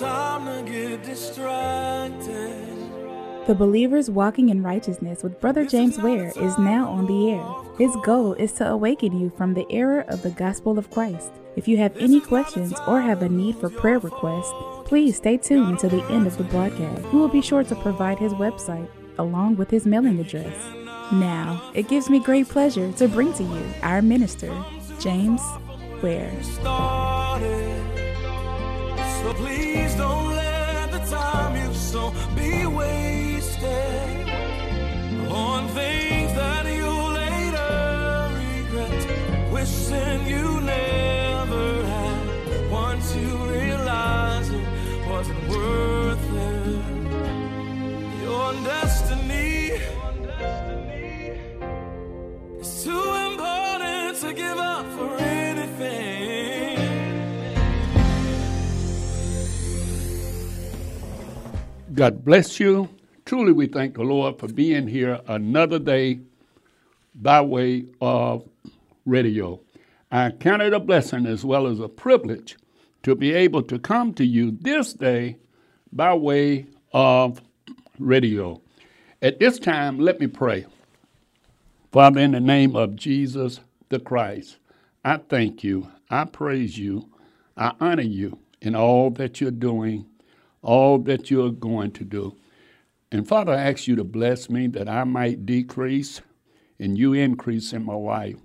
The time to get distracted. The Believers Walking in Righteousness with Brother James Ware is now on the air. His goal is to awaken you from the error of the gospel of Christ. If you have any questions or have a need for prayer requests, please stay tuned until the end of the broadcast. We will be sure to provide his website along with his mailing address. Now, it gives me great pleasure to bring to you our minister, James Ware. So please don't let the time you've sown be wasted on things that you later regret. Wishing you never had once you realize it wasn't worth it. Your destiny is too important to give up for God bless you. Truly, we thank the Lord for being here another day by way of radio. I count it a blessing as well as a privilege to be able to come to you this day by way of radio. At this time, let me pray. Father, in the name of Jesus the Christ, I thank you, I praise you, I honor you in all that you're doing, all that you're going to do. And Father, I ask you to bless me that I might decrease and you increase in my life,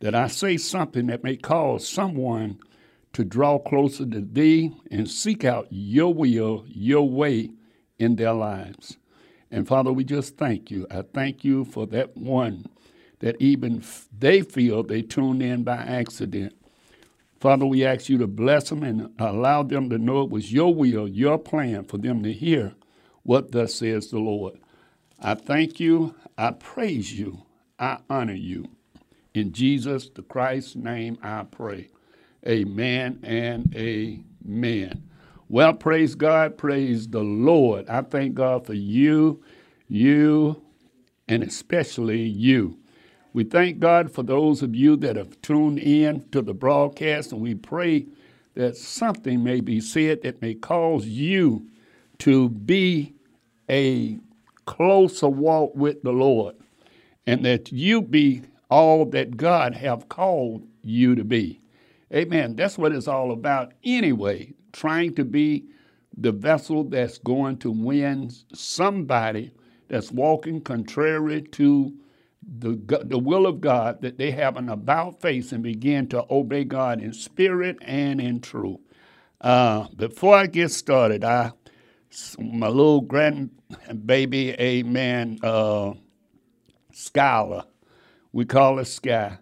that I say something that may cause someone to draw closer to thee and seek out your will, your way in their lives. And Father, we just thank you. I thank you for that one that even they feel they tuned in by accident. Father, we ask you to bless them and allow them to know it was your will, your plan for them to hear what thus says the Lord. I thank you, I praise you, I honor you. In Jesus the Christ's name I pray. Amen and amen. Well, praise God, praise the Lord. I thank God for you, you, and especially you. We thank God for those of you that have tuned in to the broadcast, and we pray that something may be said that may cause you to be a closer walk with the Lord, and that you be all that God have called you to be. Amen. That's what it's all about anyway, trying to be the vessel that's going to win somebody that's walking contrary to the, the will of God, that they have an about face and begin to obey God in spirit and in truth. Uh, before I get started, I my little grandbaby, amen, uh, Skylar, we call her Sky.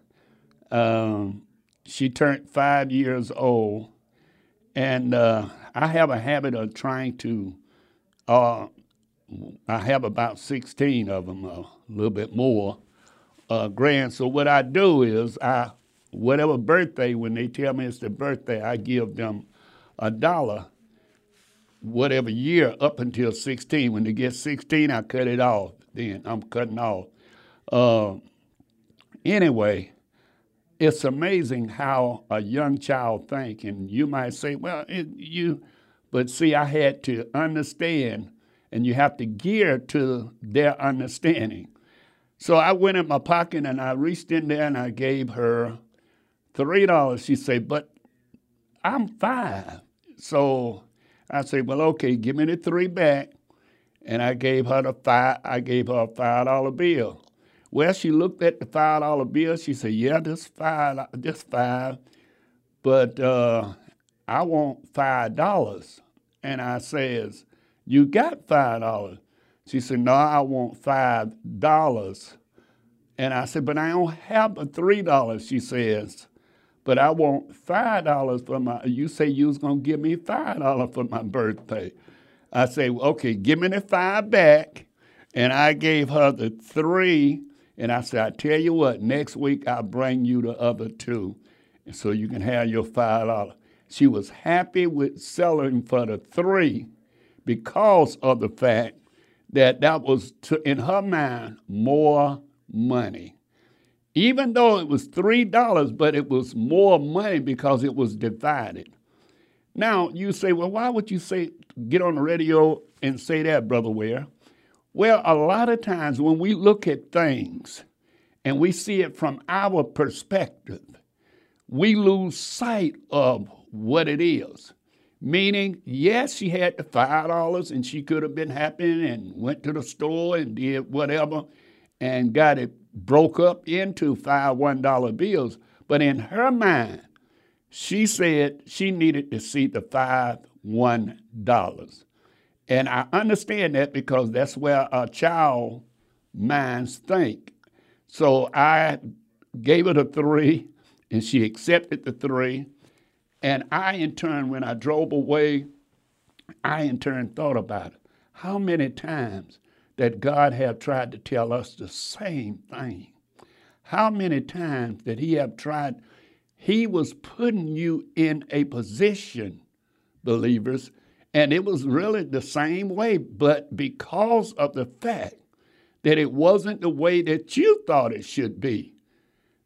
Um, she turned five years old, and uh, I have a habit of trying to. Uh, I have about sixteen of them, a little bit more, uh, grand. So what I do is I, whatever birthday, when they tell me it's their birthday, I give them a dollar whatever year up until 16. When they get 16, I cut it off. Then I'm cutting off. Uh, anyway, it's amazing how a young child think, and you might say, "Well, it, you," but see, I had to understand, and you have to gear to their understanding. So I went in my pocket and I reached in there and I gave her three dollars. She said, "But I'm five. So I said, "Well, okay, give me the three back." And I gave her the five. I gave her a five dollar bill. Well, she looked at the five dollar bill. She said, "Yeah, this five, this five, but uh, I want five dollars." And I says, You got five dollars. She said, No, I want five dollars. And I said, But I don't have the three dollars, she says. But I want five dollars for my you say you was gonna give me five dollars for my birthday. I say, okay, give me the five back. And I gave her the three. And I said, I tell you what, next week I'll bring you the other two. And so you can have your five dollars. She was happy with selling for the three because of the fact that that was, to, in her mind, more money. Even though it was $3, but it was more money because it was divided. Now, you say, well, why would you say, get on the radio and say that, Brother Ware? Well, a lot of times when we look at things and we see it from our perspective, we lose sight of what it is. Meaning, yes, she had the five dollars and she could have been happy and went to the store and did whatever and got it broke up into five one dollar bills. But in her mind, she said she needed to see the five one dollars. And I understand that because that's where a child minds think. So I gave her the three and she accepted the three. And I, in turn, when I drove away, I, in turn, thought about it. How many times that God have tried to tell us the same thing? How many times that He have tried? He was putting you in a position, believers, and it was really the same way, but because of the fact that it wasn't the way that you thought it should be,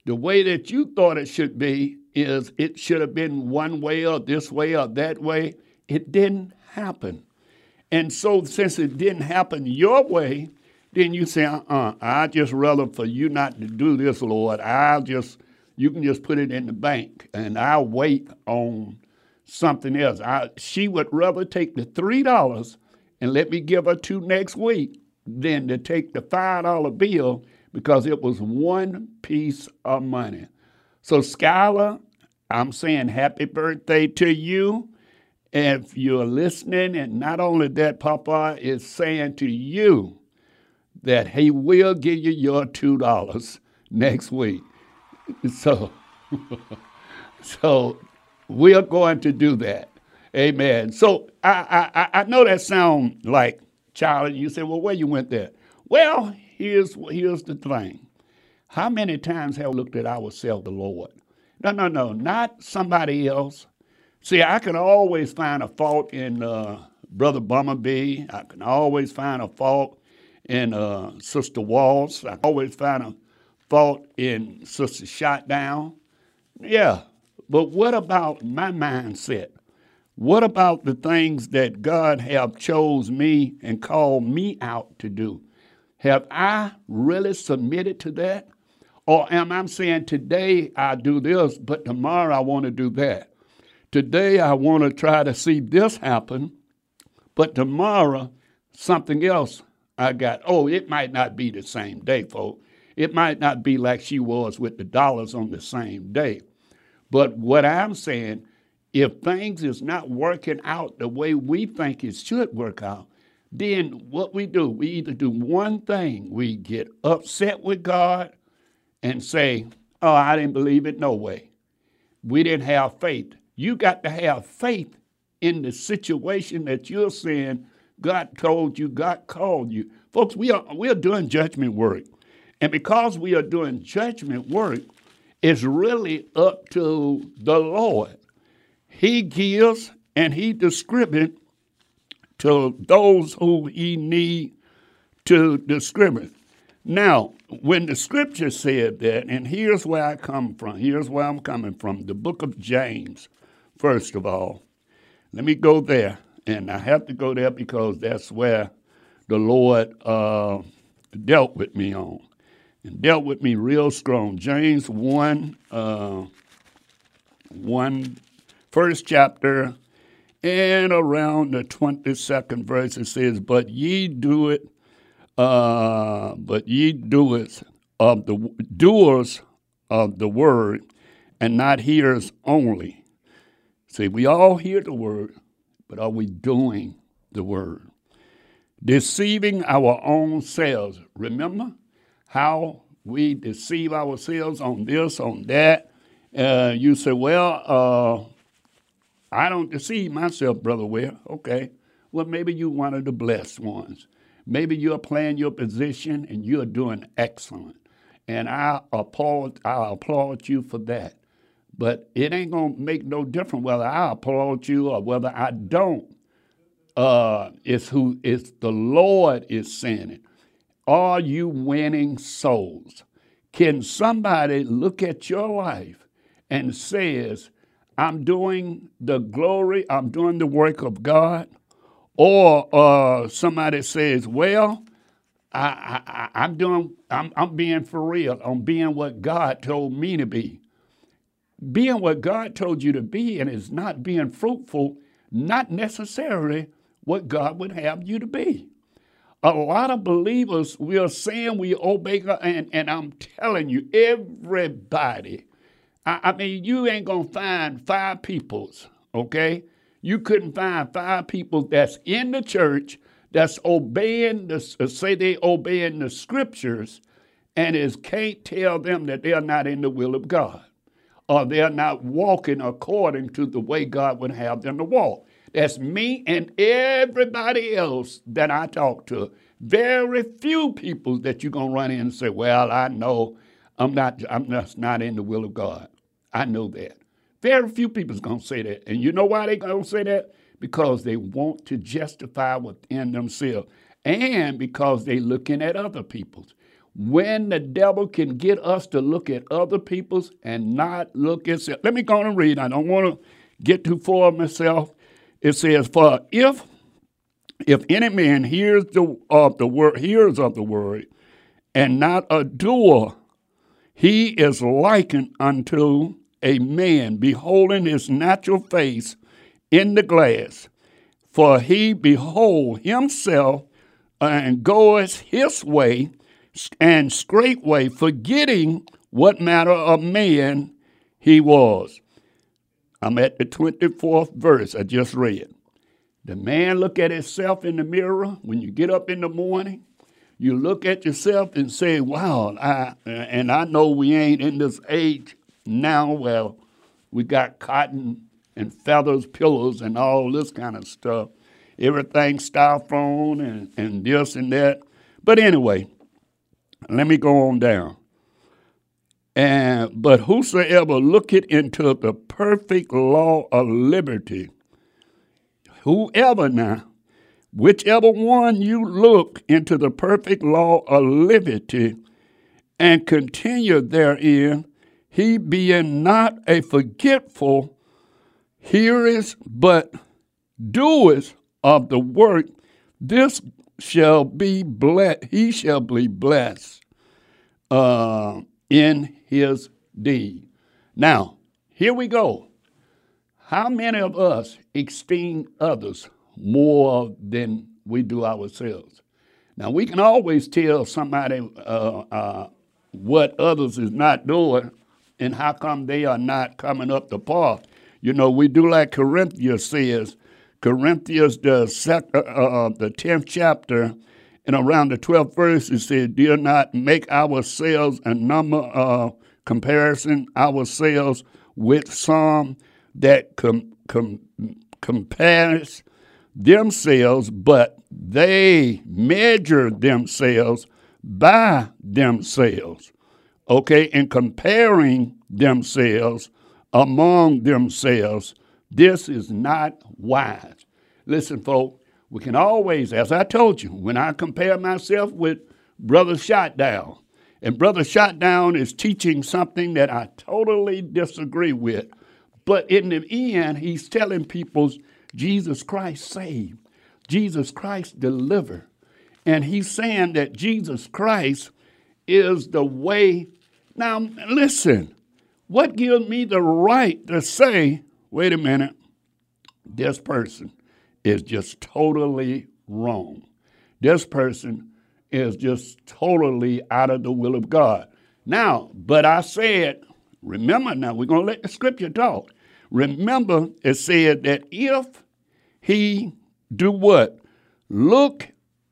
the way that you thought it should be is it should have been one way or this way or that way. It didn't happen. And so, since it didn't happen your way, then you say, uh uh I just rather for you not to do this, Lord. I'll just, you can just put it in the bank and I'll wait on something else. I, she would rather take the $3 and let me give her two next week than to take the $5 bill because it was one piece of money. So, Skylar, I'm saying happy birthday to you. If you're listening, and not only that, Papa is saying to you that he will give you your $2 next week. So, so we're going to do that. Amen. So I, I, I know that sounds like Charlie. You say, well, where you went there? Well, here's, here's the thing. How many times have we looked at ourselves, the Lord? No, no, no, not somebody else. See, I can always find a fault in uh, Brother Bumblebee. I can always find a fault in uh, Sister Walls. I always find a fault in Sister Shotdown. Yeah, but what about my mindset? What about the things that God have chose me and called me out to do? Have I really submitted to that? Or am I saying today I do this, but tomorrow I want to do that? Today I want to try to see this happen, but tomorrow something else I got. Oh, it might not be the same day, folks. It might not be like she was with the dollars on the same day. But what I'm saying, if things is not working out the way we think it should work out, then what we do, we either do one thing, we get upset with God and say, Oh, I didn't believe it, no way. We didn't have faith. You got to have faith in the situation that you're saying God told you, God called you. Folks, we are we are doing judgment work. And because we are doing judgment work, it's really up to the Lord. He gives and He distributes to those who He need to distribute. Now, when the scripture said that, and here's where I come from, here's where I'm coming from, the book of James, first of all. Let me go there. And I have to go there because that's where the Lord uh, dealt with me on and dealt with me real strong. James 1, uh, 1, first chapter, and around the 22nd verse, it says, But ye do it, uh, but ye do it of the doers of the word, and not hearers only. See, we all hear the word, but are we doing the word? Deceiving our own selves. Remember how we deceive ourselves on this, on that. Uh, you say, well, uh, I don't deceive myself, Brother Ware. Okay. Well, maybe you're one of the blessed ones. Maybe you're playing your position and you're doing excellent. And I applaud, I applaud you for that. But it ain't going to make no difference whether I applaud you or whether I don't. Uh, it's who it's the Lord is saying it. Are you winning souls? Can somebody look at your life and says, I'm doing the glory, I'm doing the work of God? Or uh, somebody says, well, I, I, am doing, I'm, I'm being for real. I'm being what God told me to be. Being what God told you to be and is not being fruitful, not necessarily what God would have you to be. A lot of believers, we are saying we obey God, and, and I'm telling you, everybody, I, I mean, you ain't going to find five peoples, okay? You couldn't find five people that's in the church that's obeying the uh, say they obeying the scriptures and is can't tell them that they're not in the will of God or they're not walking according to the way God would have them to walk. That's me and everybody else that I talk to. Very few people that you're gonna run in and say, "Well, I know I'm not. I'm just not in the will of God." I know that. Very few people's gonna say that, and you know why they gonna say that? Because they want to justify within themselves, and because they looking at other people's. When the devil can get us to look at other people's and not look at self. Let me go on and read. I don't want to get too far myself it says, "For if if any man hears the of the word hears of the word, and not a doer, he is likened unto a man beholding his natural face in the glass. For he behold himself and goeth his way, and straightway forgetting what manner of man he was. I'm at the 24th verse I just read. The man look at himself in the mirror when you get up in the morning. You look at yourself and say, "Wow!" I, and I know we ain't in this age now well, we got cotton and feathers pillows and all this kind of stuff. Everything styrofoam and, and this and that. But anyway, let me go on down. And but whosoever looketh into the perfect law of liberty, whoever now, whichever one you look into the perfect law of liberty and continue therein, he being not a forgetful hearers, but doers of the work, this shall be blessed. He shall be blessed uh, in his deed. Now, here we go. How many of us esteem others more than we do ourselves? Now, we can always tell somebody uh, uh, what others is not doing and how come they are not coming up the path. You know, we do like Corinthians says, Corinthians, the, sec- uh, uh the 10th chapter, and around the 12th verse, it said, Do not make ourselves a number of comparison ourselves with some that com, com, compares themselves, but they measure themselves by themselves. Okay, in comparing themselves among themselves, this is not wise. Listen, folks, we can always, as I told you, when I compare myself with Brother Shotdown, and Brother Shotdown is teaching something that I totally disagree with. But in the end, he's telling people Jesus Christ saved, Jesus Christ delivered. And he's saying that Jesus Christ is the way. Now, listen, what gives me the right to say, wait a minute, this person is just totally wrong? This person is just totally out of the will of God. Now, but I said, remember now, we're going to let the scripture talk. Remember, it said that if he do what? Look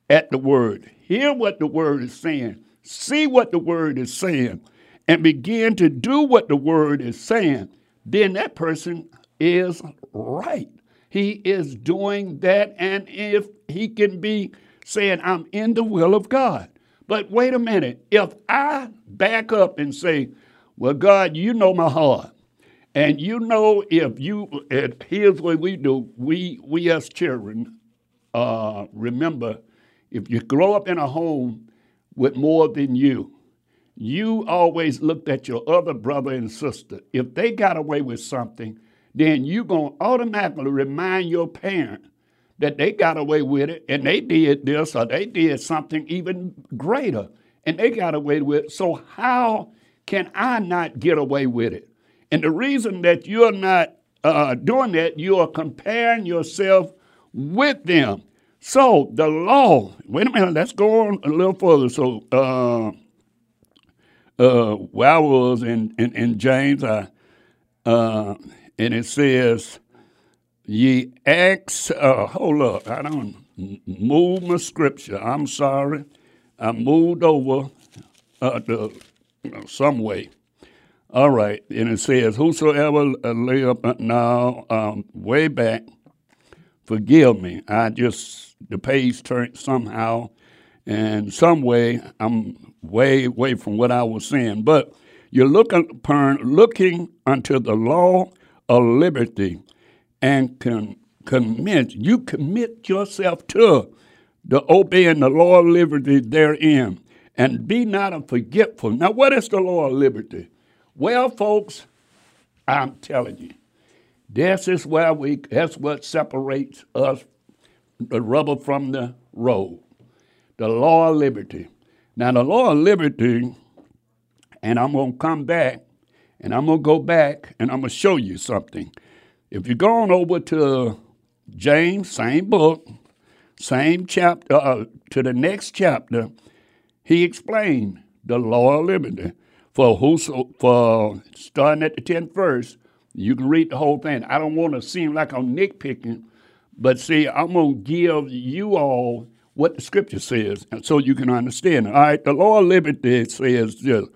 at the word, hear what the word is saying, see what the word is saying, and begin to do what the word is saying, then that person is right. He is doing that, and if he can be saying, I'm in the will of God. But wait a minute, if I back up and say, Well, God, you know my heart. And you know, if you, here's what we do we, we as children, uh, remember, if you grow up in a home with more than you, you always looked at your other brother and sister. If they got away with something, then you're going to automatically remind your parent that they got away with it and they did this or they did something even greater and they got away with it. So, how can I not get away with it? And the reason that you're not uh, doing that, you are comparing yourself with them. So the law, wait a minute, let's go on a little further. So uh, uh, was in, in, in James, uh, and it says, ye ask, uh, hold up, I don't move my scripture. I'm sorry. I moved over uh, some way. All right, and it says, Whosoever lay up now, um, way back, forgive me. I just, the page turned somehow, and some way, I'm way away from what I was saying. But you're looking upon, looking unto the law of liberty and con, commit, you commit yourself to the obeying the law of liberty therein, and be not a forgetful. Now, what is the law of liberty? Well, folks, I'm telling you, this is where we, that's what separates us, the rubber from the road. The law of liberty. Now, the law of liberty, and I'm going to come back, and I'm going to go back, and I'm going to show you something. If you go on over to James, same book, same chapter, uh, to the next chapter, he explained the law of liberty for whoso for starting at the tenth verse. You can read the whole thing. I don't want to seem like I'm nitpicking, but see, I'm gonna give you all what the scripture says, and so you can understand. All right, the law of liberty says this.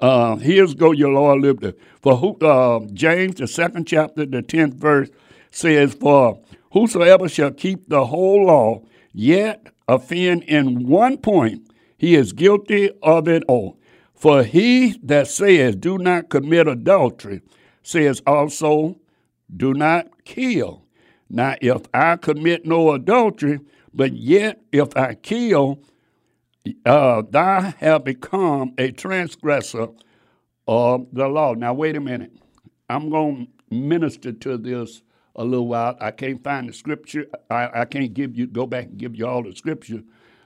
Uh, here's go your law of liberty. For who, uh, James, the second chapter, the tenth verse says, "For whosoever shall keep the whole law, yet offend in one point, he is guilty of it all." For he that says, Do not commit adultery, says also, Do not kill. Now, if I commit no adultery, but yet if I kill, uh, thou have become a transgressor of the law. Now, wait a minute. I'm going to minister to this a little while. I can't find the scripture. I, I can't give you go back and give you all the scripture,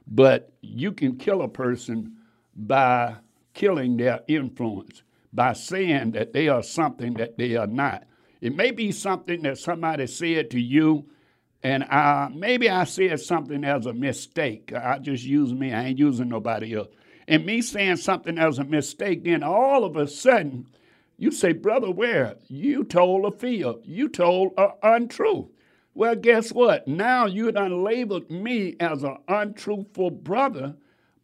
but you can kill a person by killing their influence by saying that they are something that they are not. It may be something that somebody said to you, and I, maybe I said something as a mistake. I just use me, I ain't using nobody else. And me saying something as a mistake, then all of a sudden, you say, Brother Ware? You told a field. You told a untruth. Well, guess what? Now you done labeled me as an untruthful brother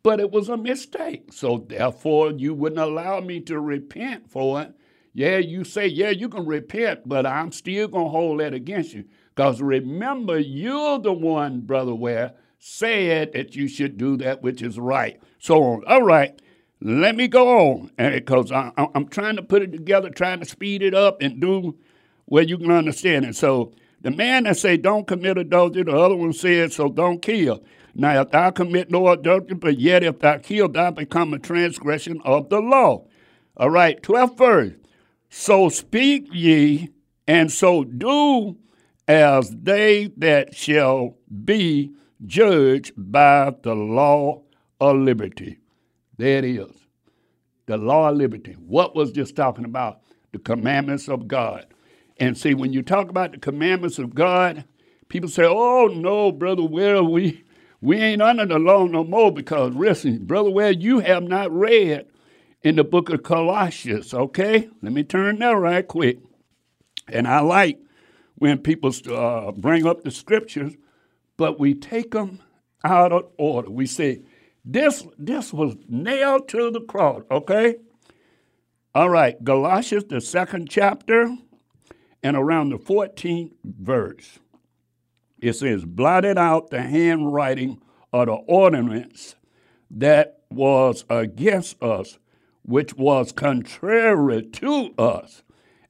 but it was a mistake. So therefore, you wouldn't allow me to repent for it. Yeah, you say, yeah, you can repent, but I'm still going to hold that against you. Because remember, you're the one, Brother Ware, said that you should do that which is right. So. All right, let me go on. Eh, because I'm trying to put it together, trying to speed it up and do where you can understand it. So the man that say don't commit adultery, the other one said, so don't kill. Now, if thou commit no adultery, but yet if thou kill, thou become a transgression of the law. All right, 12th verse. So speak ye, and so do as they that shall be judged by the law of liberty. There it is. The law of liberty. What was just talking about? The commandments of God. And see, when you talk about the commandments of God, people say, oh, no, brother, where are we? We ain't under the law no more because, listen, Brother Ware, you have not read in the book of Colossians, okay? Let me turn there right quick. And I like when people uh, bring up the scriptures, but we take them out of order. We say, this, this was nailed to the cross, okay? All right, Galatians, the second chapter, and around the 14th verse. It says, blotted out the handwriting of the ordinance that was against us, which was contrary to us,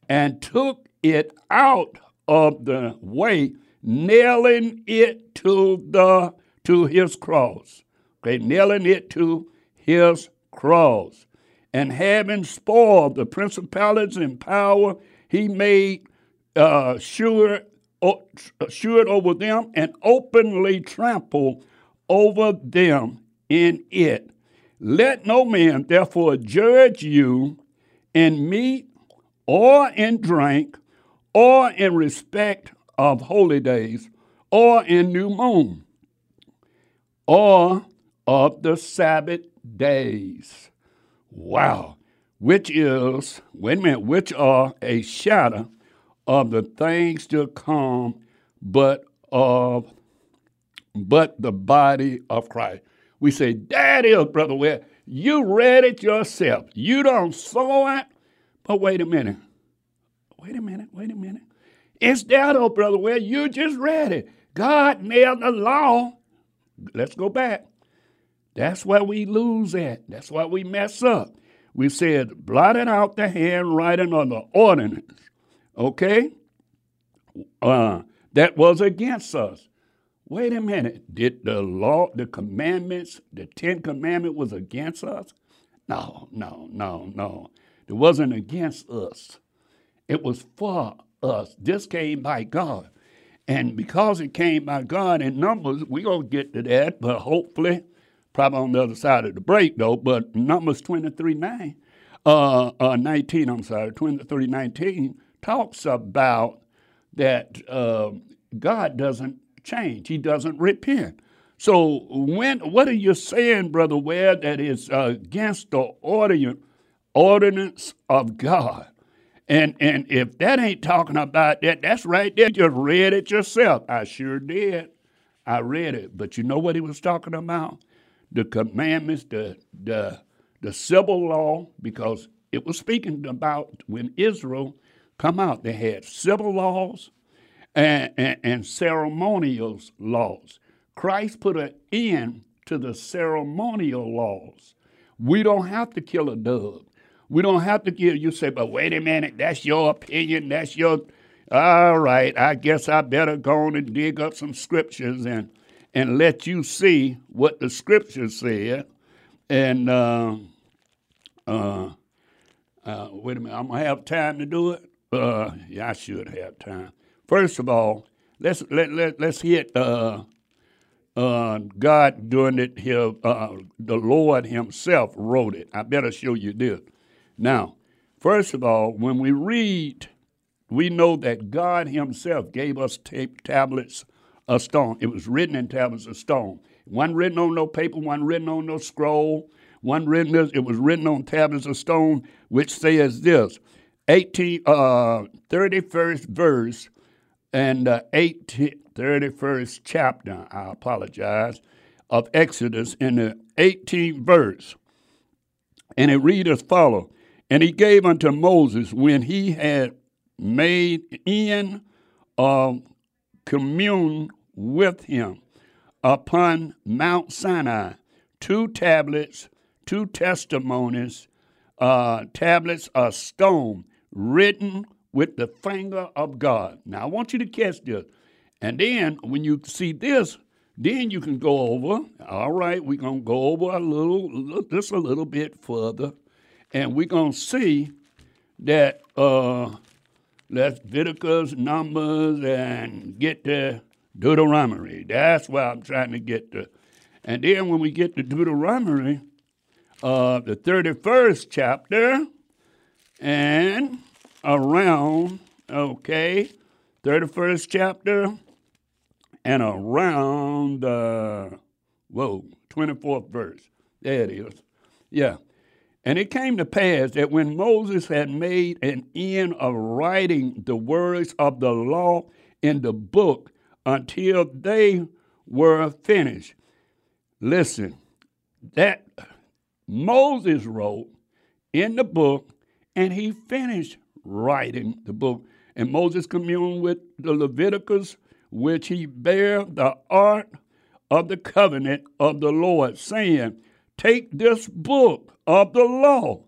and took it out of the way, nailing it to the to his cross. Okay, nailing it to his cross. And having spoiled the principalities and power, he made uh, sure, sure over them and openly trampled over them in it. Let no man therefore judge you in meat or in drink or in respect of holy days or in new moon or of the Sabbath days. Wow. Which is, wait a minute, which are a shadow of the things to come, but of but the body of Christ. We say, that is, Brother Ware, you read it yourself. You don't saw it. But wait a minute. Wait a minute, wait a minute. It's that though, Brother Ware. You just read it. God nailed the law. Let's go back. That's where we lose at. That's why we mess up. We said, blotted out the handwriting of the ordinance, okay? Uh, that was against us. Wait a minute. Did the law, the commandments, the Ten Commandment was against us? No, no, no, no. It wasn't against us. It was for us. This came by God. And because it came by God in numbers, we're going to get to that, but hopefully probably on the other side of the break though, but Numbers 23 9, uh, uh, 19, I'm sorry, 23 19 talks about that uh, God doesn't change, He doesn't repent. So, when what are you saying, Brother Ware, that is against the ordinance of God? And, and if that ain't talking about that, that's right there. You just read it yourself. I sure did. I read it. But you know what he was talking about? the commandments, the, the, the civil law, because it was speaking about when Israel come out, they had civil laws and, and, and ceremonial laws. Christ put an end to the ceremonial laws. We don't have to kill a dove. We don't have to give. You say, but wait a minute, that's your opinion. That's your. All right, I guess I better go on and dig up some scriptures and and let you see what the scripture said. And uh, uh, uh, wait a minute, I'm gonna have time to do it. Uh, yeah, I should have time. First of all, let's let, let let's hit uh, uh, God doing it here. the Lord Himself wrote it. I better show you this. Now, first of all, when we read, we know that God Himself gave us tablets of stone. It was written in tablets of stone. One written on no paper, one written on no scroll, one written, it was written on tablets of stone, which says this 18, uh, 31st verse and uh, 18, 31st chapter, I apologize, of Exodus in the 18th verse. And it reads as follows And he gave unto Moses when he had made in uh, commune with him upon Mount Sinai two tablets, two testimonies, uh, tablets of stone written with the finger of God. Now, I want you to catch this. And then when you see this, then you can go over. All right, we're going to go over a little, just a little bit further. And we're going to see that uh, Leviticus, Numbers, and get to Deuteronomy. That's where I'm trying to get to. And then when we get to Deuteronomy, uh, the 31st chapter, and around, okay, 31st chapter, and around the, whoa, 24th verse. There it is. Yeah. And it came to pass that when Moses had made an end of writing the words of the law in the book until they were finished. Listen, that Moses wrote in the book and he finished writing the book. And Moses communed with the Levites, which he bare the ark of the covenant of the Lord, saying, Take this book of the law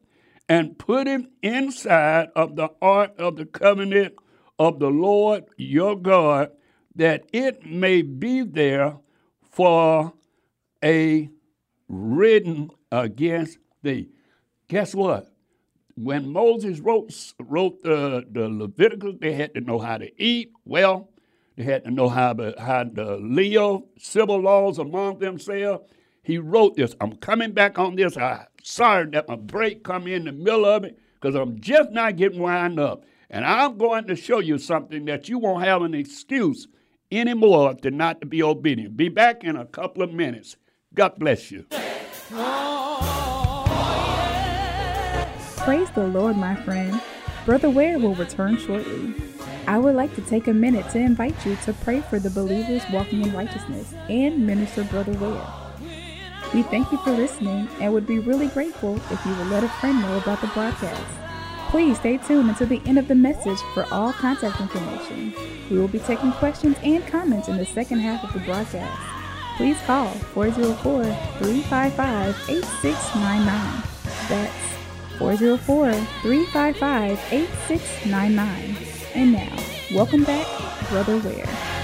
and put it inside of the ark of the covenant of the Lord your God, that it may be there for a written against thee. Guess what? When Moses wrote wrote the, the Leviticus, they had to know how to eat well. They had to know how to how to live civil laws among themselves. He wrote this. I'm coming back on this. I sorry that my break come in the middle of it because I'm just not getting wound up. And I'm going to show you something that you won't have an excuse anymore to not to be obedient. Be back in a couple of minutes. God bless you. Praise the Lord, my friend. Brother Ware will return shortly. I would like to take a minute to invite you to pray for the believers walking in righteousness and minister Brother Ware. We thank you for listening and would be really grateful if you would let a friend know about the broadcast. Please stay tuned until the end of the message for all contact information. We will be taking questions and comments in the second half of the broadcast. Please call 404 355 8699. That's 404 355 8699. And now, welcome back, Brother Ware.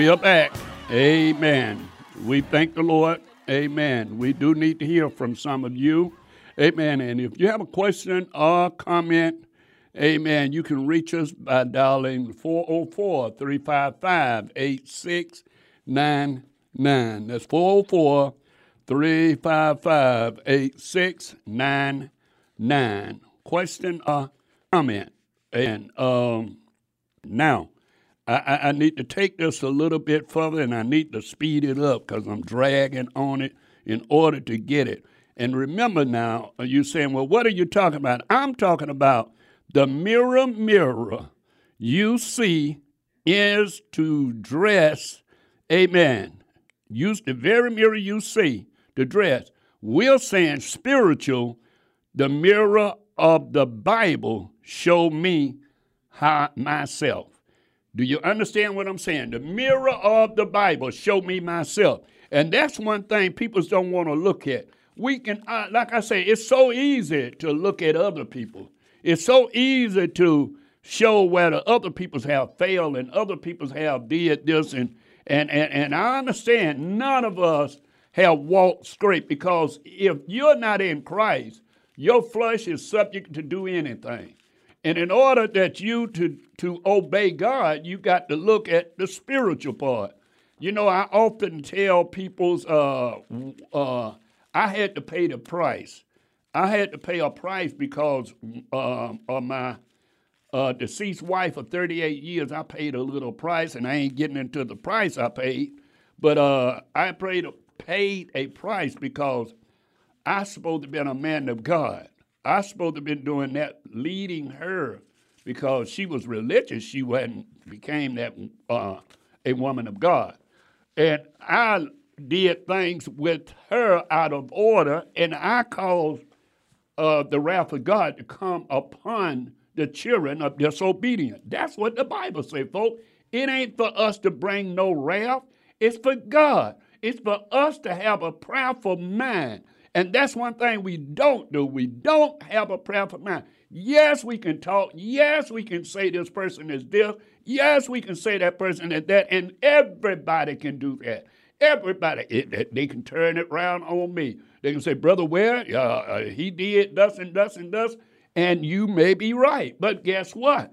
We are back. Amen. We thank the Lord. Amen. We do need to hear from some of you. Amen. And if you have a question or comment, amen, you can reach us by dialing 404 355 8699. That's 404 355 8699. Question or comment. And um, now, I, I, need to take this a little bit further and I need to speed it up because I'm dragging on it in order to get it. And remember now, uh, you're saying, well, what are you talking about? I'm talking about the mirror, mirror you see is to dress, amen. Use the very mirror you see to dress. We're saying spiritual, the mirror of the Bible show me how myself. Do you understand what I'm saying? The mirror of the Bible show me myself. And that's one thing people don't want to look at. We can, uh, like I say, it's so easy to look at other people. It's so easy to show where the other people's have failed and other people's have did this. And, and, and, and I understand none of us have walked straight because if you're not in Christ, your flesh is subject to do anything. And in order that you to, to obey God, you got to look at the spiritual part. You know, I often tell people's uh, uh, I had to pay the price. I had to pay a price because uh, of my uh, deceased wife of 38 years, I paid a little price, and I ain't getting into the price I paid, but uh, I paid a, paid a price because I supposed to be a man of God. I supposed to have been doing that, leading her, because she was religious. She wasn't became that uh, a woman of God, and I did things with her out of order, and I caused uh, the wrath of God to come upon the children of disobedience. That's what the Bible says, folks. It ain't for us to bring no wrath. It's for God. It's for us to have a prayerful mind. And that's one thing we don't do. We don't have a prayerful mind. Yes, we can talk. Yes, we can say this person is this. Yes, we can say that person is that. And everybody can do that. Everybody, it, it, they can turn it around on me. They can say, Brother Ware, uh, uh, he did thus and thus and thus, and you may be right. But guess what?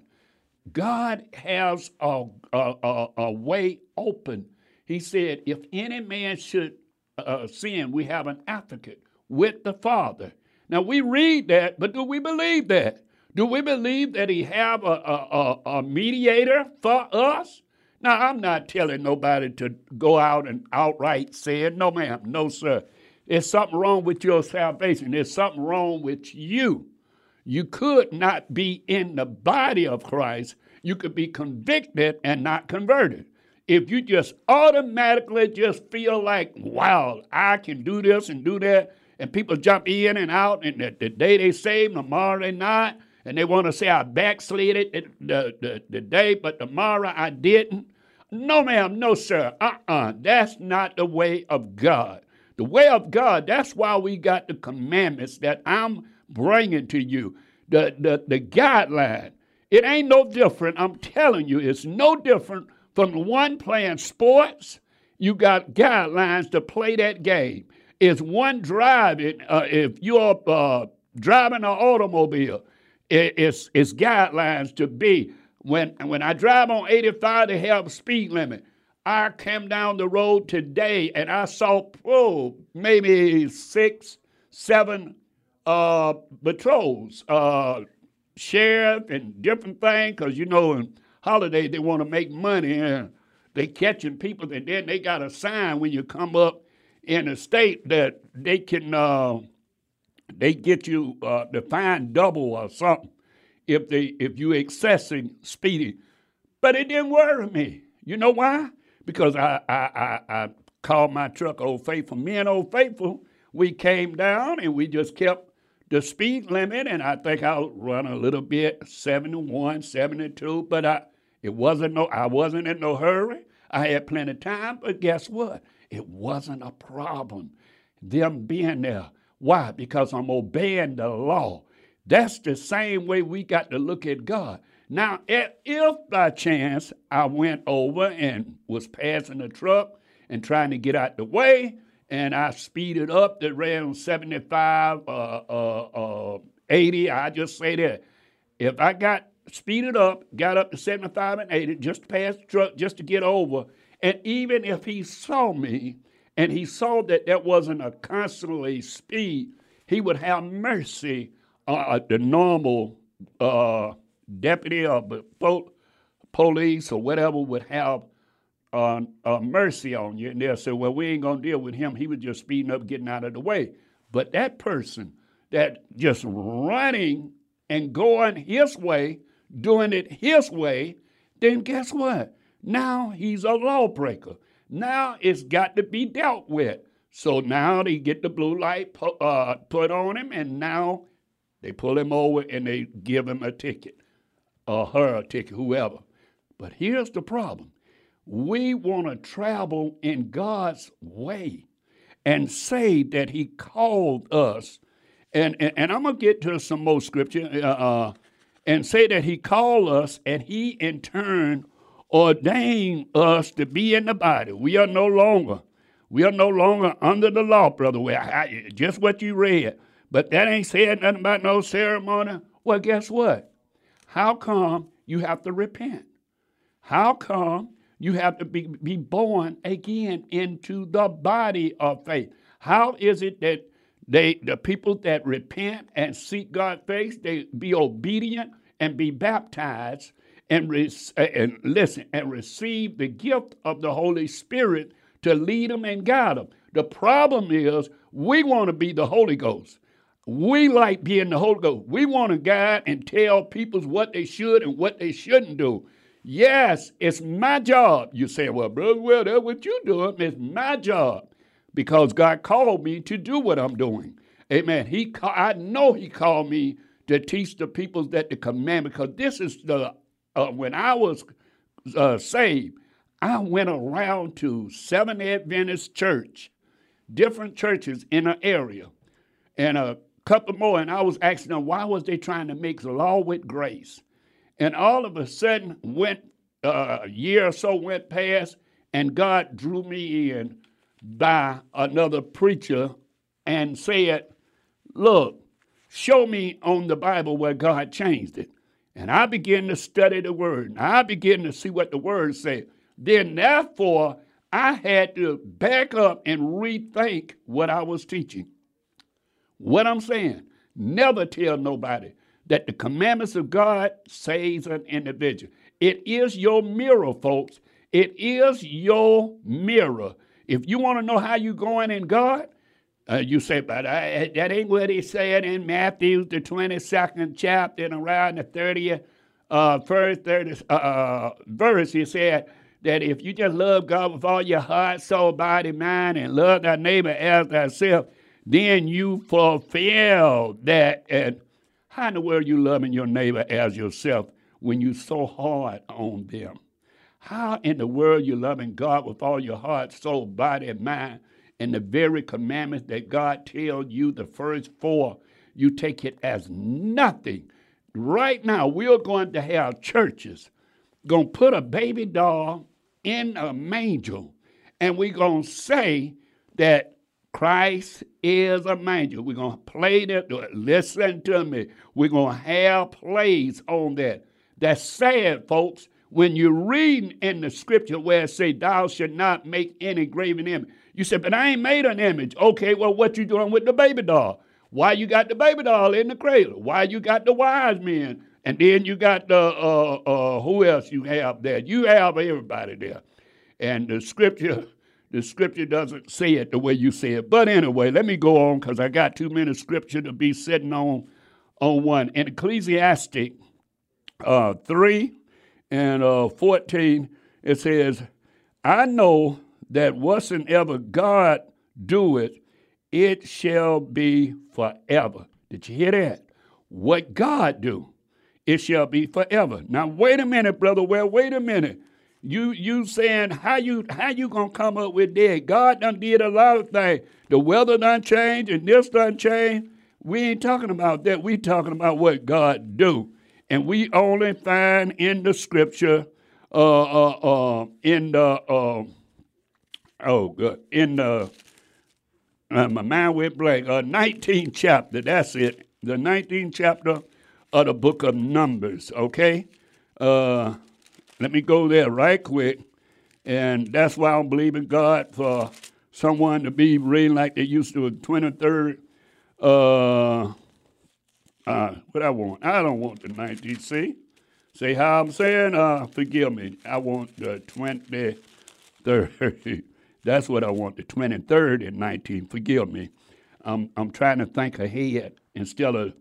God has a, a, a, a way open. He said, If any man should uh, sin, we have an advocate with the Father. Now we read that, but do we believe that? Do we believe that he have a, a, a, a mediator for us? Now, I'm not telling nobody to go out and outright say it. No, ma'am. No, sir. There's something wrong with your salvation. There's something wrong with you. You could not be in the body of Christ. You could be convicted and not converted. If you just automatically just feel like, wow, I can do this and do that, and people jump in and out, and the, the day they save, tomorrow they not, and they want to say I backslid the, the, the, day, but tomorrow I didn't. No, ma'am, no, sir. Uh uh-uh. uh. That's not the way of God. The way of God, that's why we got the commandments that I'm bringing to you, the, the, the guideline. It ain't no different. I'm telling you, it's no different from one playing sports. You got guidelines to play that game. It's one driving. Uh, if you're uh, driving an automobile, it's, it's guidelines to be. When, when I drive on 85, they have speed limit. I came down the road today and I saw, oh, maybe six, seven uh, patrols, uh, sheriff and different things, because you know, in holidays they want to make money and they catching people, and then they got a sign when you come up in a state that they can uh, they get you uh, the fine double or something if they if you excessing speeding. But it didn't worry me. You know why? Because I I, I, I called my truck Old Faithful. Me and Old Faithful, we came down and we just kept the speed limit, and I think I'll run a little bit, 71, 72, but I it wasn't no I wasn't in no hurry. I had plenty of time, but guess what? It wasn't a problem. Them being there. Why? Because I'm obeying the law. That's the same way we got to look at God. Now, if by chance I went over and was passing a truck and trying to get out the way, and I speeded up to around 75, uh, uh, uh, 80, I just say that. If I got speeded up, got up to 75 and 80, just to pass the truck, just to get over, and even if he saw me and he saw that that wasn't a constantly speed, he would have mercy uh, uh, the normal uh, deputy or po- police or whatever would have uh, uh, mercy on you, and they'll say, "Well, we ain't gonna deal with him. He was just speeding up, getting out of the way." But that person that just running and going his way, doing it his way, then guess what? Now he's a lawbreaker. Now it's got to be dealt with. So now they get the blue light pu- uh, put on him, and now they pull him over and they give him a ticket, or her a ticket, whoever. But here's the problem we want to travel in God's way and say that He called us. And, and, and I'm going to get to some more scripture uh, uh, and say that He called us and He in turn ordained us to be in the body. We are no longer. We are no longer under the law, brother. Well, I, just what you read. But that ain't said nothing about no ceremony. Well, guess what? How come you have to repent? How come you have to be, be born again into the body of faith? How is it that they the people that repent and seek God's face, they be obedient and be baptized and, re- uh, and listen and receive the gift of the Holy Spirit to lead them and guide them. The problem is we want to be the Holy Ghost. We like being the Holy Ghost. We want to guide and tell people what they should and what they shouldn't do. Yes, it's my job. You say, well, brother, well, that's what you doing. It's my job because God called me to do what I'm doing. Amen. He, I know He called me to teach the people that the commandment. Because this is the uh, when I was uh, saved, I went around to Seven Adventist Church, different churches in an area, and a couple more. And I was asking them why was they trying to mix law with grace, and all of a sudden went uh, a year or so went past, and God drew me in by another preacher and said, "Look, show me on the Bible where God changed it." And I began to study the word. And I began to see what the word said. Then, therefore, I had to back up and rethink what I was teaching. What I'm saying, never tell nobody that the commandments of God saves an individual. It is your mirror, folks. It is your mirror. If you want to know how you're going in God, uh, you say, but I, that ain't what he said in Matthew, the 22nd chapter, and around the 30th, uh, first 30, uh, uh, verse. He said that if you just love God with all your heart, soul, body, mind, and love thy neighbor as thyself, then you fulfill that. And how in the world you loving your neighbor as yourself when you're so hard on them? How in the world you loving God with all your heart, soul, body, and mind? And the very commandments that God tells you, the first four, you take it as nothing. Right now, we're going to have churches going to put a baby doll in a manger, and we're going to say that Christ is a manger. We're going to play that. Listen to me. We're going to have plays on that. That's sad, folks. When you read in the scripture where it say, "Thou should not make any graven image," You said, but I ain't made an image. Okay, well, what you doing with the baby doll? Why you got the baby doll in the cradle? Why you got the wise men? And then you got the uh, uh, who else you have there? You have everybody there. And the scripture, the scripture doesn't say it the way you say it. But anyway, let me go on because I got too many scripture to be sitting on on one. In Ecclesiastes uh, three and uh, fourteen, it says, "I know." That whatsoever God doeth, it shall be forever. Did you hear that? What God do, it shall be forever. Now wait a minute, brother. Well, wait a minute. You you saying how you how you gonna come up with that? God done did a lot of things. The weather done changed and this done changed. We ain't talking about that. We talking about what God do. And we only find in the scripture, uh, uh, uh, in the uh, oh, good. In the, uh, my mind went blank, uh, 19th chapter, that's it. The 19th chapter of the book of Numbers, okay? Uh, let me go there right quick. And that's why I'm believing God for someone to be reading like they used to, 23rd. Uh, uh, what I want? I don't want the 19th. See? See how I'm saying? Uh, forgive me. I want the 23rd. That's what I want, the 23rd and 19th. Forgive me. I'm, I'm trying to think ahead instead of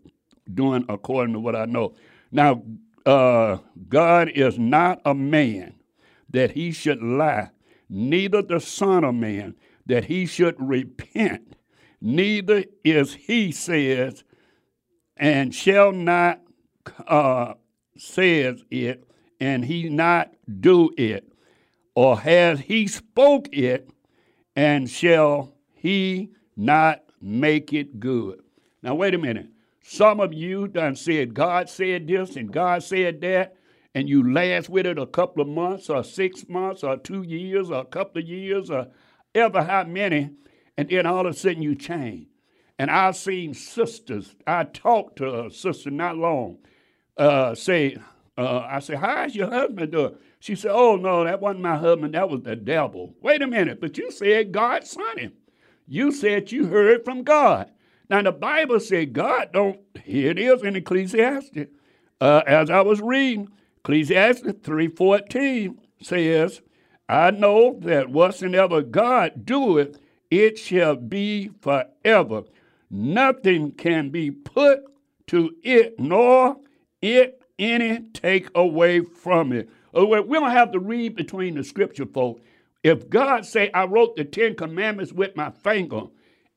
doing according to what I know. Now, uh, God is not a man that he should lie, neither the Son of Man that he should repent, neither is he says, and shall not uh, says it, and he not do it, or has he spoke it, and shall he not make it good? Now, wait a minute. Some of you done said God said this and God said that, and you last with it a couple of months or six months or two years or a couple of years or ever how many, and then all of a sudden you change. And I've seen sisters, I talked to a sister not long, uh, say, uh, I said, How's your husband doing? She said, Oh, no, that wasn't my husband. That was the devil. Wait a minute, but you said God sent him. You said you heard from God. Now, the Bible said God don't, here it is in Ecclesiastes. uh, as I was reading, Ecclesiastes 3.14 says, I know that whatsoever God doeth, it shall be forever. Nothing can be put to it, nor it any take away from it. Oh, we don't have to read between the scripture, folks. If God say, I wrote the Ten Commandments with my finger,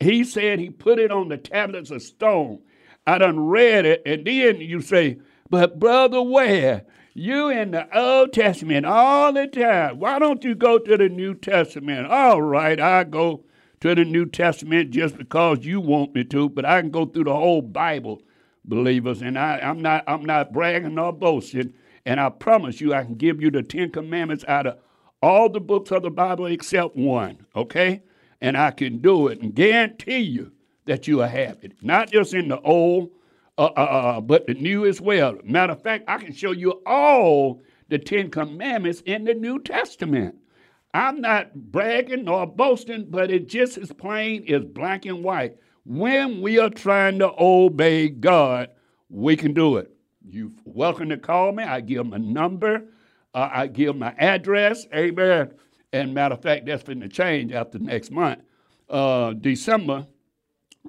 he said he put it on the tablets of stone. I done read it, and then you say, but brother, where? You in the Old Testament all the time. Why don't you go to the New Testament? All right, I go to the New Testament just because you want me to, but I can go through the whole Bible, believers, and I, I'm not I'm not bragging or boasting. And I promise you, I can give you the Ten Commandments out of all the books of the Bible except one, okay? And I can do it and guarantee you that you will have it. Not just in the old, uh, uh, uh, but the new as well. Matter of fact, I can show you all the Ten Commandments in the New Testament. I'm not bragging nor boasting, but it just as plain as black and white. When we are trying to obey God, we can do it. You're welcome to call me. I give my number. Uh, I give them my address. Amen. And matter of fact, that's going to change after next month, uh, December.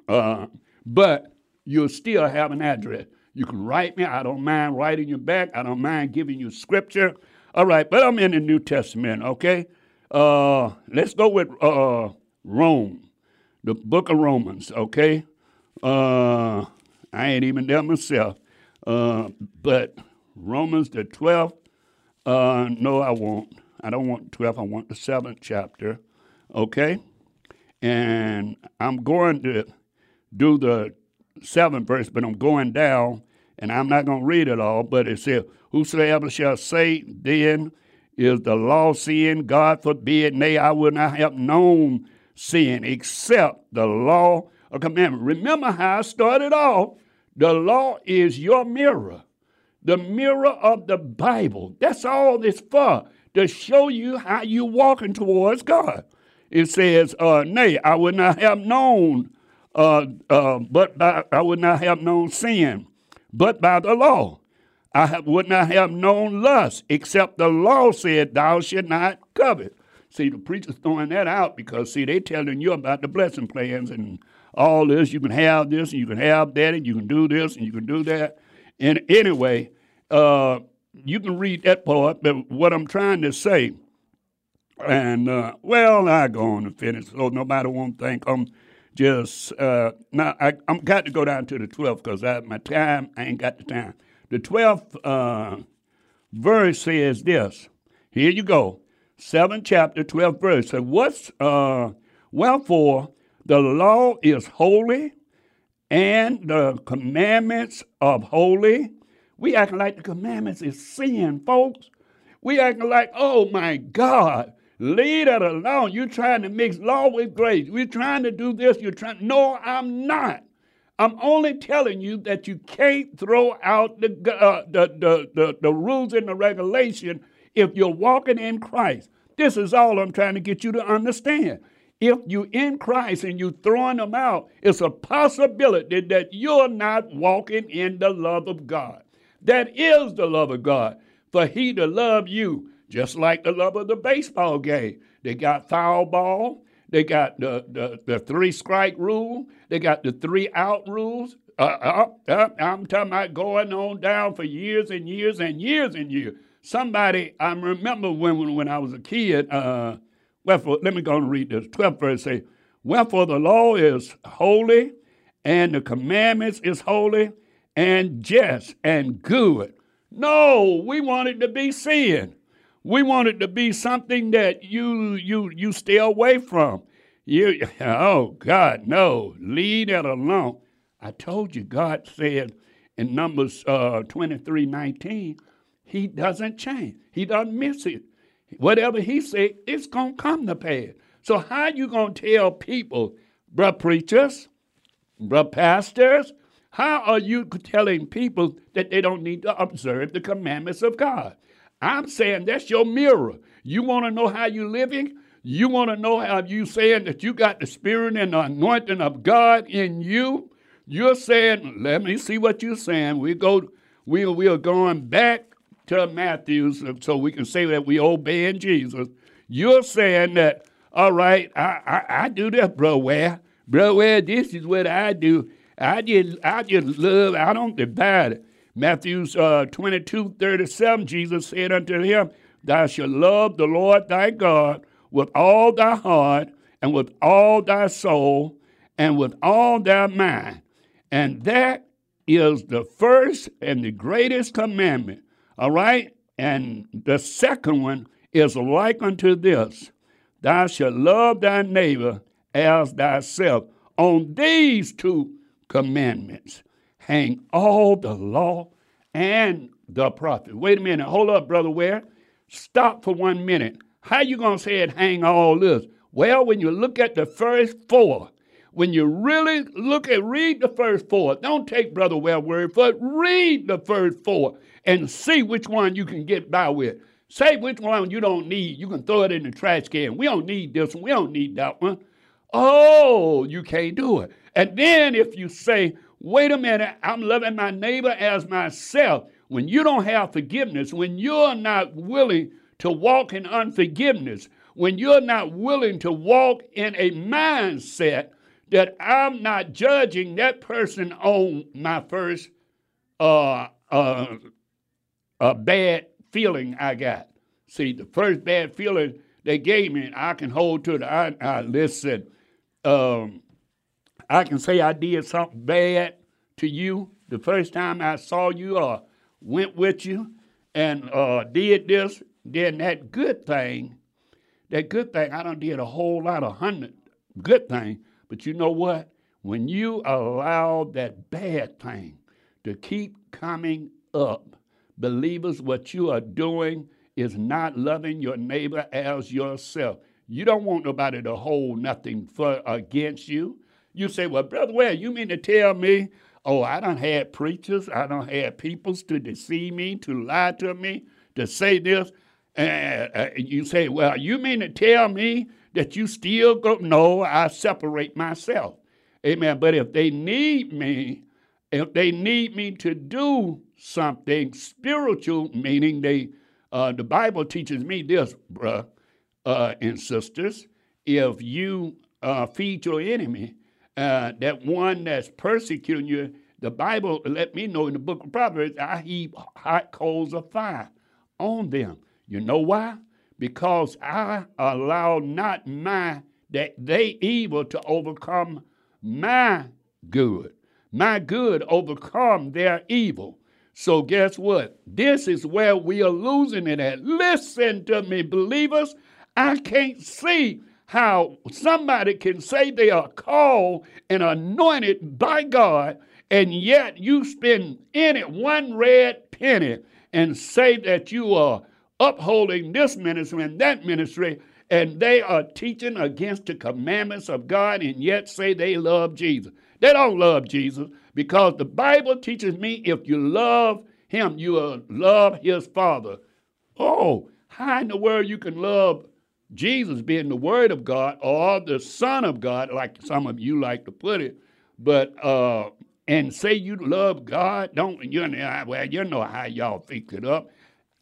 Uh, but you'll still have an address. You can write me. I don't mind writing you back. I don't mind giving you scripture. All right, but I'm in the New Testament, okay? Uh, let's go with uh, Rome, the book of Romans, okay? Uh, I ain't even there myself. Uh, but Romans, the 12th, uh, no, I won't. I don't want 12th, I want the 7th chapter, okay? And I'm going to do the 7th verse, but I'm going down, and I'm not going to read it all, but it says, Whosoever shall say then is the law sin? God forbid, nay, I would not have known sin except the law of commandment. Remember how I started off the law is your mirror, the mirror of the Bible. That's all it's for, to show you how you're walking towards God. It says, uh, Nay, I would not have known, uh, uh, but by, I would not have known sin, but by the law. I have, would not have known lust, except the law said, Thou should not covet. See, the preacher's throwing that out because, see, they telling you about the blessing plans and all this. You can have this, and you can have that, and you can do this, and you can do that. And anyway, uh, you can read that part, but what I'm trying to say, and uh, well, I go on to finish, so nobody won't think I'm just uh, now. I, am got to go down to the 12th because my time. I ain't got the time. The 12th uh, verse says this. Here you go. Seventh chapter, 12th verse. So what's uh, wherefore the law is holy, and the commandments of holy. We acting like the commandments is sin, folks. We acting like, oh my God, leave that alone. You're trying to mix law with grace. We're trying to do this. You're trying. No, I'm not. I'm only telling you that you can't throw out the, uh, the, the, the, the rules and the regulation if you're walking in Christ. This is all I'm trying to get you to understand if you in Christ and you throwing them out, it's a possibility that you're not walking in the love of God. That is the love of God. For he to love you, just like the love of the baseball game. They got foul ball, they got the, the, the three strike rule, they got the three out rules. Uh, uh, uh, I'm talking about going on down for years and years and years and years. Somebody, I remember when, when I was a kid, uh, Wherefore, let me go and read this. 12th verse say, Wherefore the law is holy, and the commandments is holy, and just and good. No, we want it to be sin. We want it to be something that you you you stay away from. You oh God, no, leave that alone. I told you, God said in Numbers uh, 23, 19, He doesn't change. He doesn't miss it. Whatever he said, it's going to come to pass. So how you going to tell people, bruh preachers, bruh pastors, how are you telling people that they don't need to observe the commandments of God? I'm saying that's your mirror. You want to know how you're living? You want to know how you saying that you got the spirit and the anointing of God in you? You're saying, let me see what you're saying. We go we, we are going back to Matthew so, we can say that we obeying Jesus. You're saying that, all right, I, I, I do this, bro. Where? Bro, where this is what I do. I just, I just love, I don't divide it. Matthew uh, 22, 37, Jesus said unto him, Thou shalt love the Lord thy God with all thy heart and with all thy soul and with all thy mind. And that is the first and the greatest commandment. All right? And the second one is like unto this Thou shalt love thy neighbor as thyself. On these two commandments hang all the law and the prophet. Wait a minute. Hold up, Brother Ware. Stop for one minute. How you going to say it hang all this? Well, when you look at the first four, when you really look at, read the first four. Don't take Brother Ware word for it. Read the first four and see which one you can get by with. Say which one you don't need. You can throw it in the trash can. We don't need this one. We don't need that one. Oh, you can't do it. And then if you say, wait a minute, I'm loving my neighbor as myself, when you don't have forgiveness, when you're not willing to walk in unforgiveness, when you're not willing to walk in a mindset that I'm not judging that person on my first uh, uh, uh, bad feeling I got. See, the first bad feeling they gave me, I can hold to it. I, I listen. Um, I can say I did something bad to you the first time I saw you or went with you and uh, did this. Then that good thing, that good thing, I done did a whole lot of hundred good things but you know what? When you allow that bad thing to keep coming up, believers, what you are doing is not loving your neighbor as yourself. You don't want nobody to hold nothing for against you. You say, Well, Brother Ware, you mean to tell me, oh, I don't have preachers, I don't have peoples to deceive me, to lie to me, to say this. And you say, Well, you mean to tell me that you still go. No, I separate myself. Amen. But if they need me, if they need me to do something spiritual, meaning they, uh, the Bible teaches me this, bruh uh, and sisters. If you uh, feed your enemy, uh, that one that's persecuting you, the Bible let me know in the book of Proverbs, I heap hot coals of fire on them. You know why? because I allow not my that they evil to overcome my good. My good overcome their evil. So guess what? This is where we are losing it at. Listen to me, believers. I can't see how somebody can say they are called and anointed by God, and yet you spend it one red penny and say that you are upholding this ministry and that ministry, and they are teaching against the commandments of God and yet say they love Jesus. They don't love Jesus because the Bible teaches me if you love him, you will love his Father. Oh, how in the world you can love Jesus being the Word of God or the Son of God, like some of you like to put it, but uh, and say you love God, don't you know? Well, you know how y'all fix it up.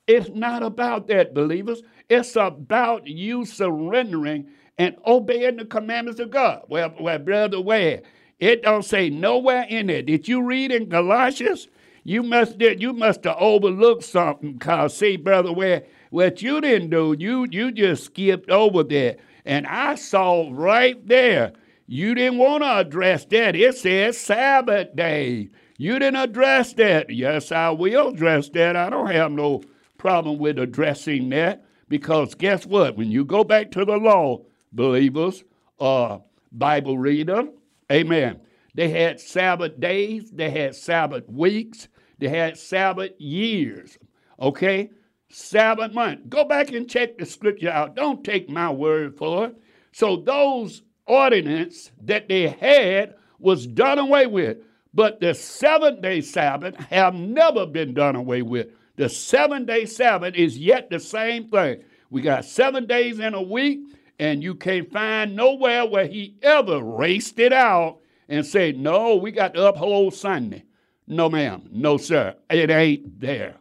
It's not about that, believers. It's about you surrendering and obeying the commandments of God. Well, well brother, where? It don't say nowhere in it. Did you read in Galatians? You must did you must have overlooked something, cause see, brother, where what you didn't do, you you just skipped over there. And I saw right there, you didn't want to address that. It says Sabbath day. You didn't address that. Yes, I will address that. I don't have no problem with addressing that because guess what? When you go back to the law, believers, uh, Bible reader, amen. They had Sabbath days, they had Sabbath weeks, they had Sabbath years, okay? Sabbath month. Go back and check the scripture out. Don't take my word for it. So those ordinances that they had was done away with. But the seventh day Sabbath have never been done away with. The seven day Sabbath is yet the same thing. We got seven days in a week, and you can't find nowhere where he ever raced it out and said, No, we got to uphold Sunday. No, ma'am. No, sir. It ain't there.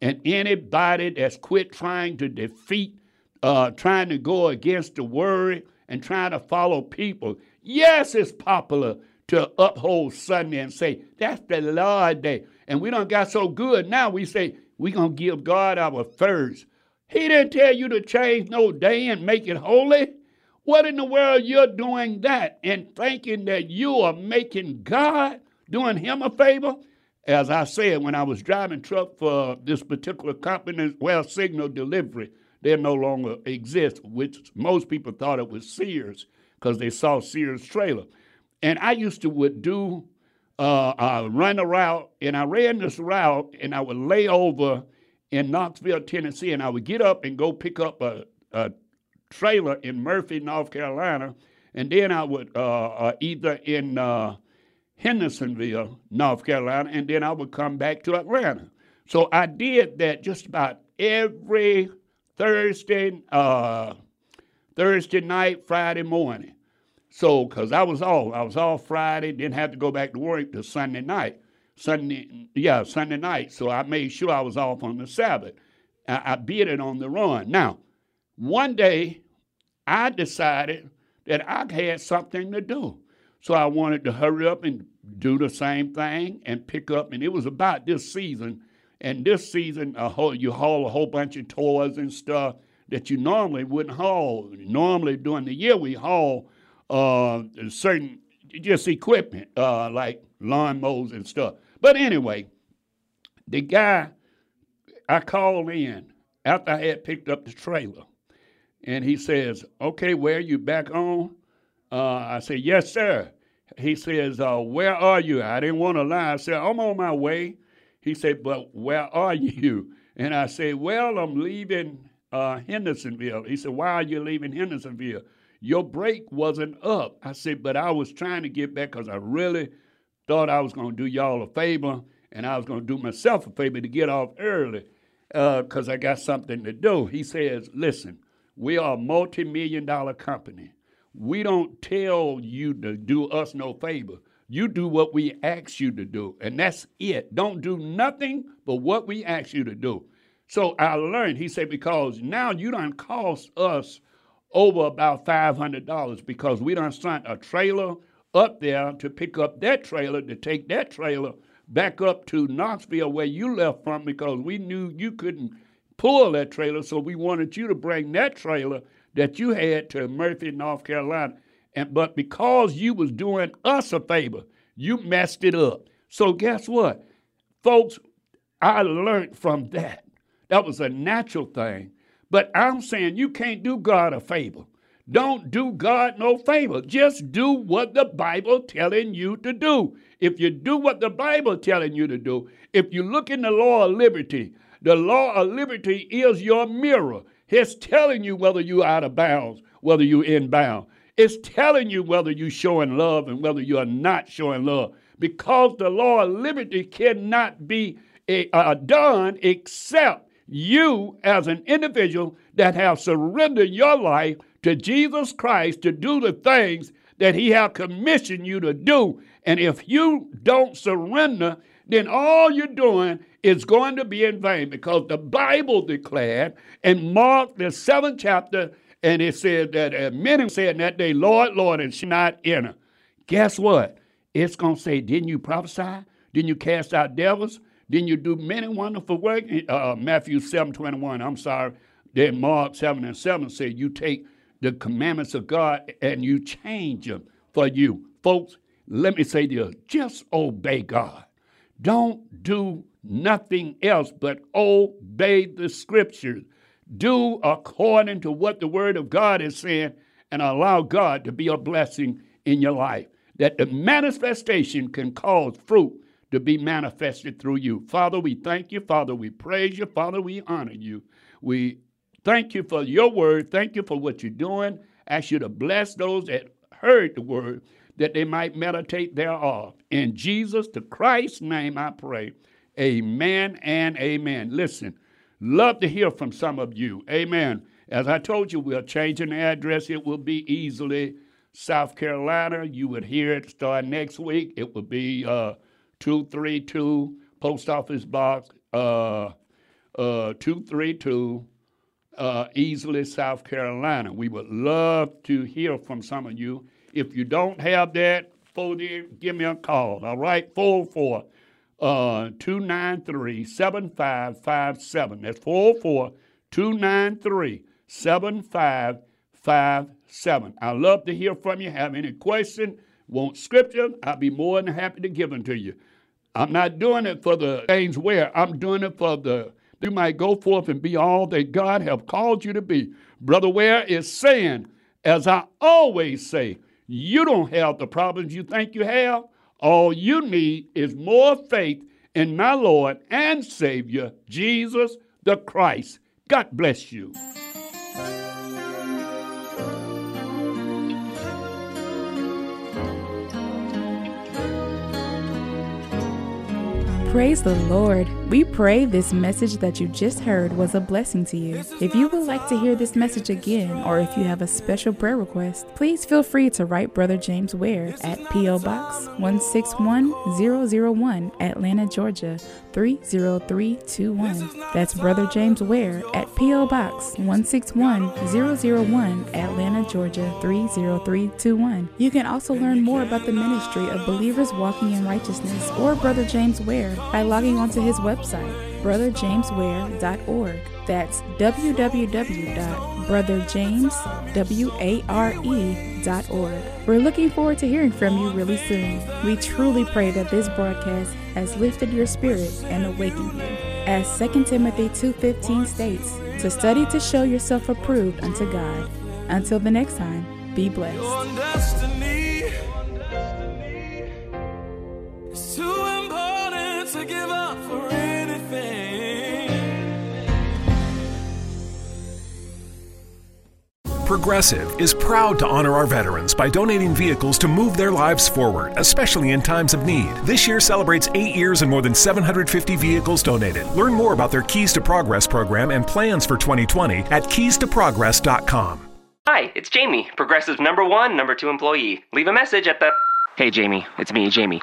And anybody that's quit trying to defeat, uh, trying to go against the word and trying to follow people, yes, it's popular to uphold Sunday and say, that's the Lord day. And we don't got so good now we say, we going to give God our first. He didn't tell you to change no day and make it holy. What in the world you're doing that and thinking that you are making God doing him a favor? As I said, when I was driving truck for this particular company, well, Signal Delivery, they no longer exist, which most people thought it was Sears because they saw Sears trailer. And I used to would do uh, uh, run a route, and I ran this route, and I would lay over in Knoxville, Tennessee, and I would get up and go pick up a, a trailer in Murphy, North Carolina, and then I would uh, uh either in uh, Hendersonville, North Carolina, and then I would come back to Atlanta. So I did that just about every Thursday, uh, Thursday night, Friday morning. So, because I was off, I was off Friday, didn't have to go back to work till Sunday night. Sunday, yeah, Sunday night. So I made sure I was off on the Sabbath. I, I beat it on the run. Now, one day, I decided that I had something to do. So I wanted to hurry up and do the same thing and pick up. And it was about this season. And this season, whole, you haul a whole bunch of toys and stuff that you normally wouldn't haul. Normally during the year, we haul uh, certain just equipment uh, like lawnmowers and stuff. But anyway, the guy I called in after I had picked up the trailer, and he says, "Okay, where you back on?" Uh, I said, "Yes, sir." He says, uh, "Where are you?" I didn't want to lie. I said, "I'm on my way." He said, "But where are you?" And I said, "Well, I'm leaving uh, Hendersonville." He said, "Why are you leaving Hendersonville?" Your break wasn't up. I said, "But I was trying to get back because I really thought I was going to do y'all a favor, and I was going to do myself a favor to get off early because uh, I got something to do." He says, "Listen, we are a multi-million dollar company." we don't tell you to do us no favor. You do what we ask you to do, and that's it. Don't do nothing but what we ask you to do. So I learned, he said, because now you don't cost us over about $500 because we don't sent a trailer up there to pick up that trailer, to take that trailer back up to Knoxville where you left from because we knew you couldn't pull that trailer. So we wanted you to bring that trailer that you had to Murphy, North Carolina. And but because you was doing us a favor, you messed it up. So guess what? Folks, I learned from that. That was a natural thing. But I'm saying you can't do God a favor. Don't do God no favor. Just do what the Bible telling you to do. If you do what the Bible telling you to do, if you look in the law of liberty, the law of liberty is your mirror. It's telling you whether you're out of bounds, whether you're inbound. It's telling you whether you're showing love and whether you are not showing love. Because the law of liberty cannot be uh, done except you, as an individual that have surrendered your life to Jesus Christ to do the things that He have commissioned you to do. And if you don't surrender, then all you're doing is going to be in vain because the Bible declared in Mark, the seventh chapter, and it said that uh, many said that day, Lord, Lord, and she not enter. Guess what? It's going to say, didn't you prophesy? Didn't you cast out devils? Didn't you do many wonderful work? Uh, Matthew 7 21, I'm sorry. Then Mark 7 and 7 said, you take the commandments of God and you change them for you. Folks, let me say this just obey God. Don't do nothing else but obey the scriptures. Do according to what the word of God is saying and allow God to be a blessing in your life. That the manifestation can cause fruit to be manifested through you. Father, we thank you. Father, we praise you. Father, we honor you. We thank you for your word. Thank you for what you're doing. Ask you to bless those that heard the word that they might meditate thereof. In Jesus the Christ's name I pray. Amen and amen. Listen, love to hear from some of you. Amen. As I told you, we're changing the address. It will be Easley South Carolina. You would hear it start next week. It will be uh, 232 Post Office Box uh, uh, 232 uh, Easley, South Carolina. We would love to hear from some of you. If you don't have that, give me a call. All right, 44 uh, 293 7557. That's 44 293 7557. I love to hear from you. Have any question? Want scripture? I'll be more than happy to give them to you. I'm not doing it for the things where I'm doing it for the you might go forth and be all that God have called you to be. Brother Ware is saying, as I always say, you don't have the problems you think you have. All you need is more faith in my Lord and Savior, Jesus the Christ. God bless you. Praise the Lord. We pray this message that you just heard was a blessing to you. If you would like to hear this message again, or if you have a special prayer request, please feel free to write Brother James Ware at P.O. Box 161001, Atlanta, Georgia 30321. That's Brother James Ware at P.O. Box 161001, Atlanta, Georgia 30321. You can also learn more about the ministry of believers walking in righteousness or Brother James Ware by logging onto his website, brotherjamesware.org. That's www.brotherjamesware.org. We're looking forward to hearing from you really soon. We truly pray that this broadcast has lifted your spirit and awakened you. As 2 Timothy 2:15 states, to study to show yourself approved unto God. Until the next time, be blessed. Progressive is proud to honor our veterans by donating vehicles to move their lives forward, especially in times of need. This year celebrates eight years and more than 750 vehicles donated. Learn more about their Keys to Progress program and plans for 2020 at keystoprogress.com. Hi, it's Jamie, Progressive's number one, number two employee. Leave a message at the. Hey, Jamie, it's me, Jamie.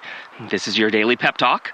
This is your daily pep talk.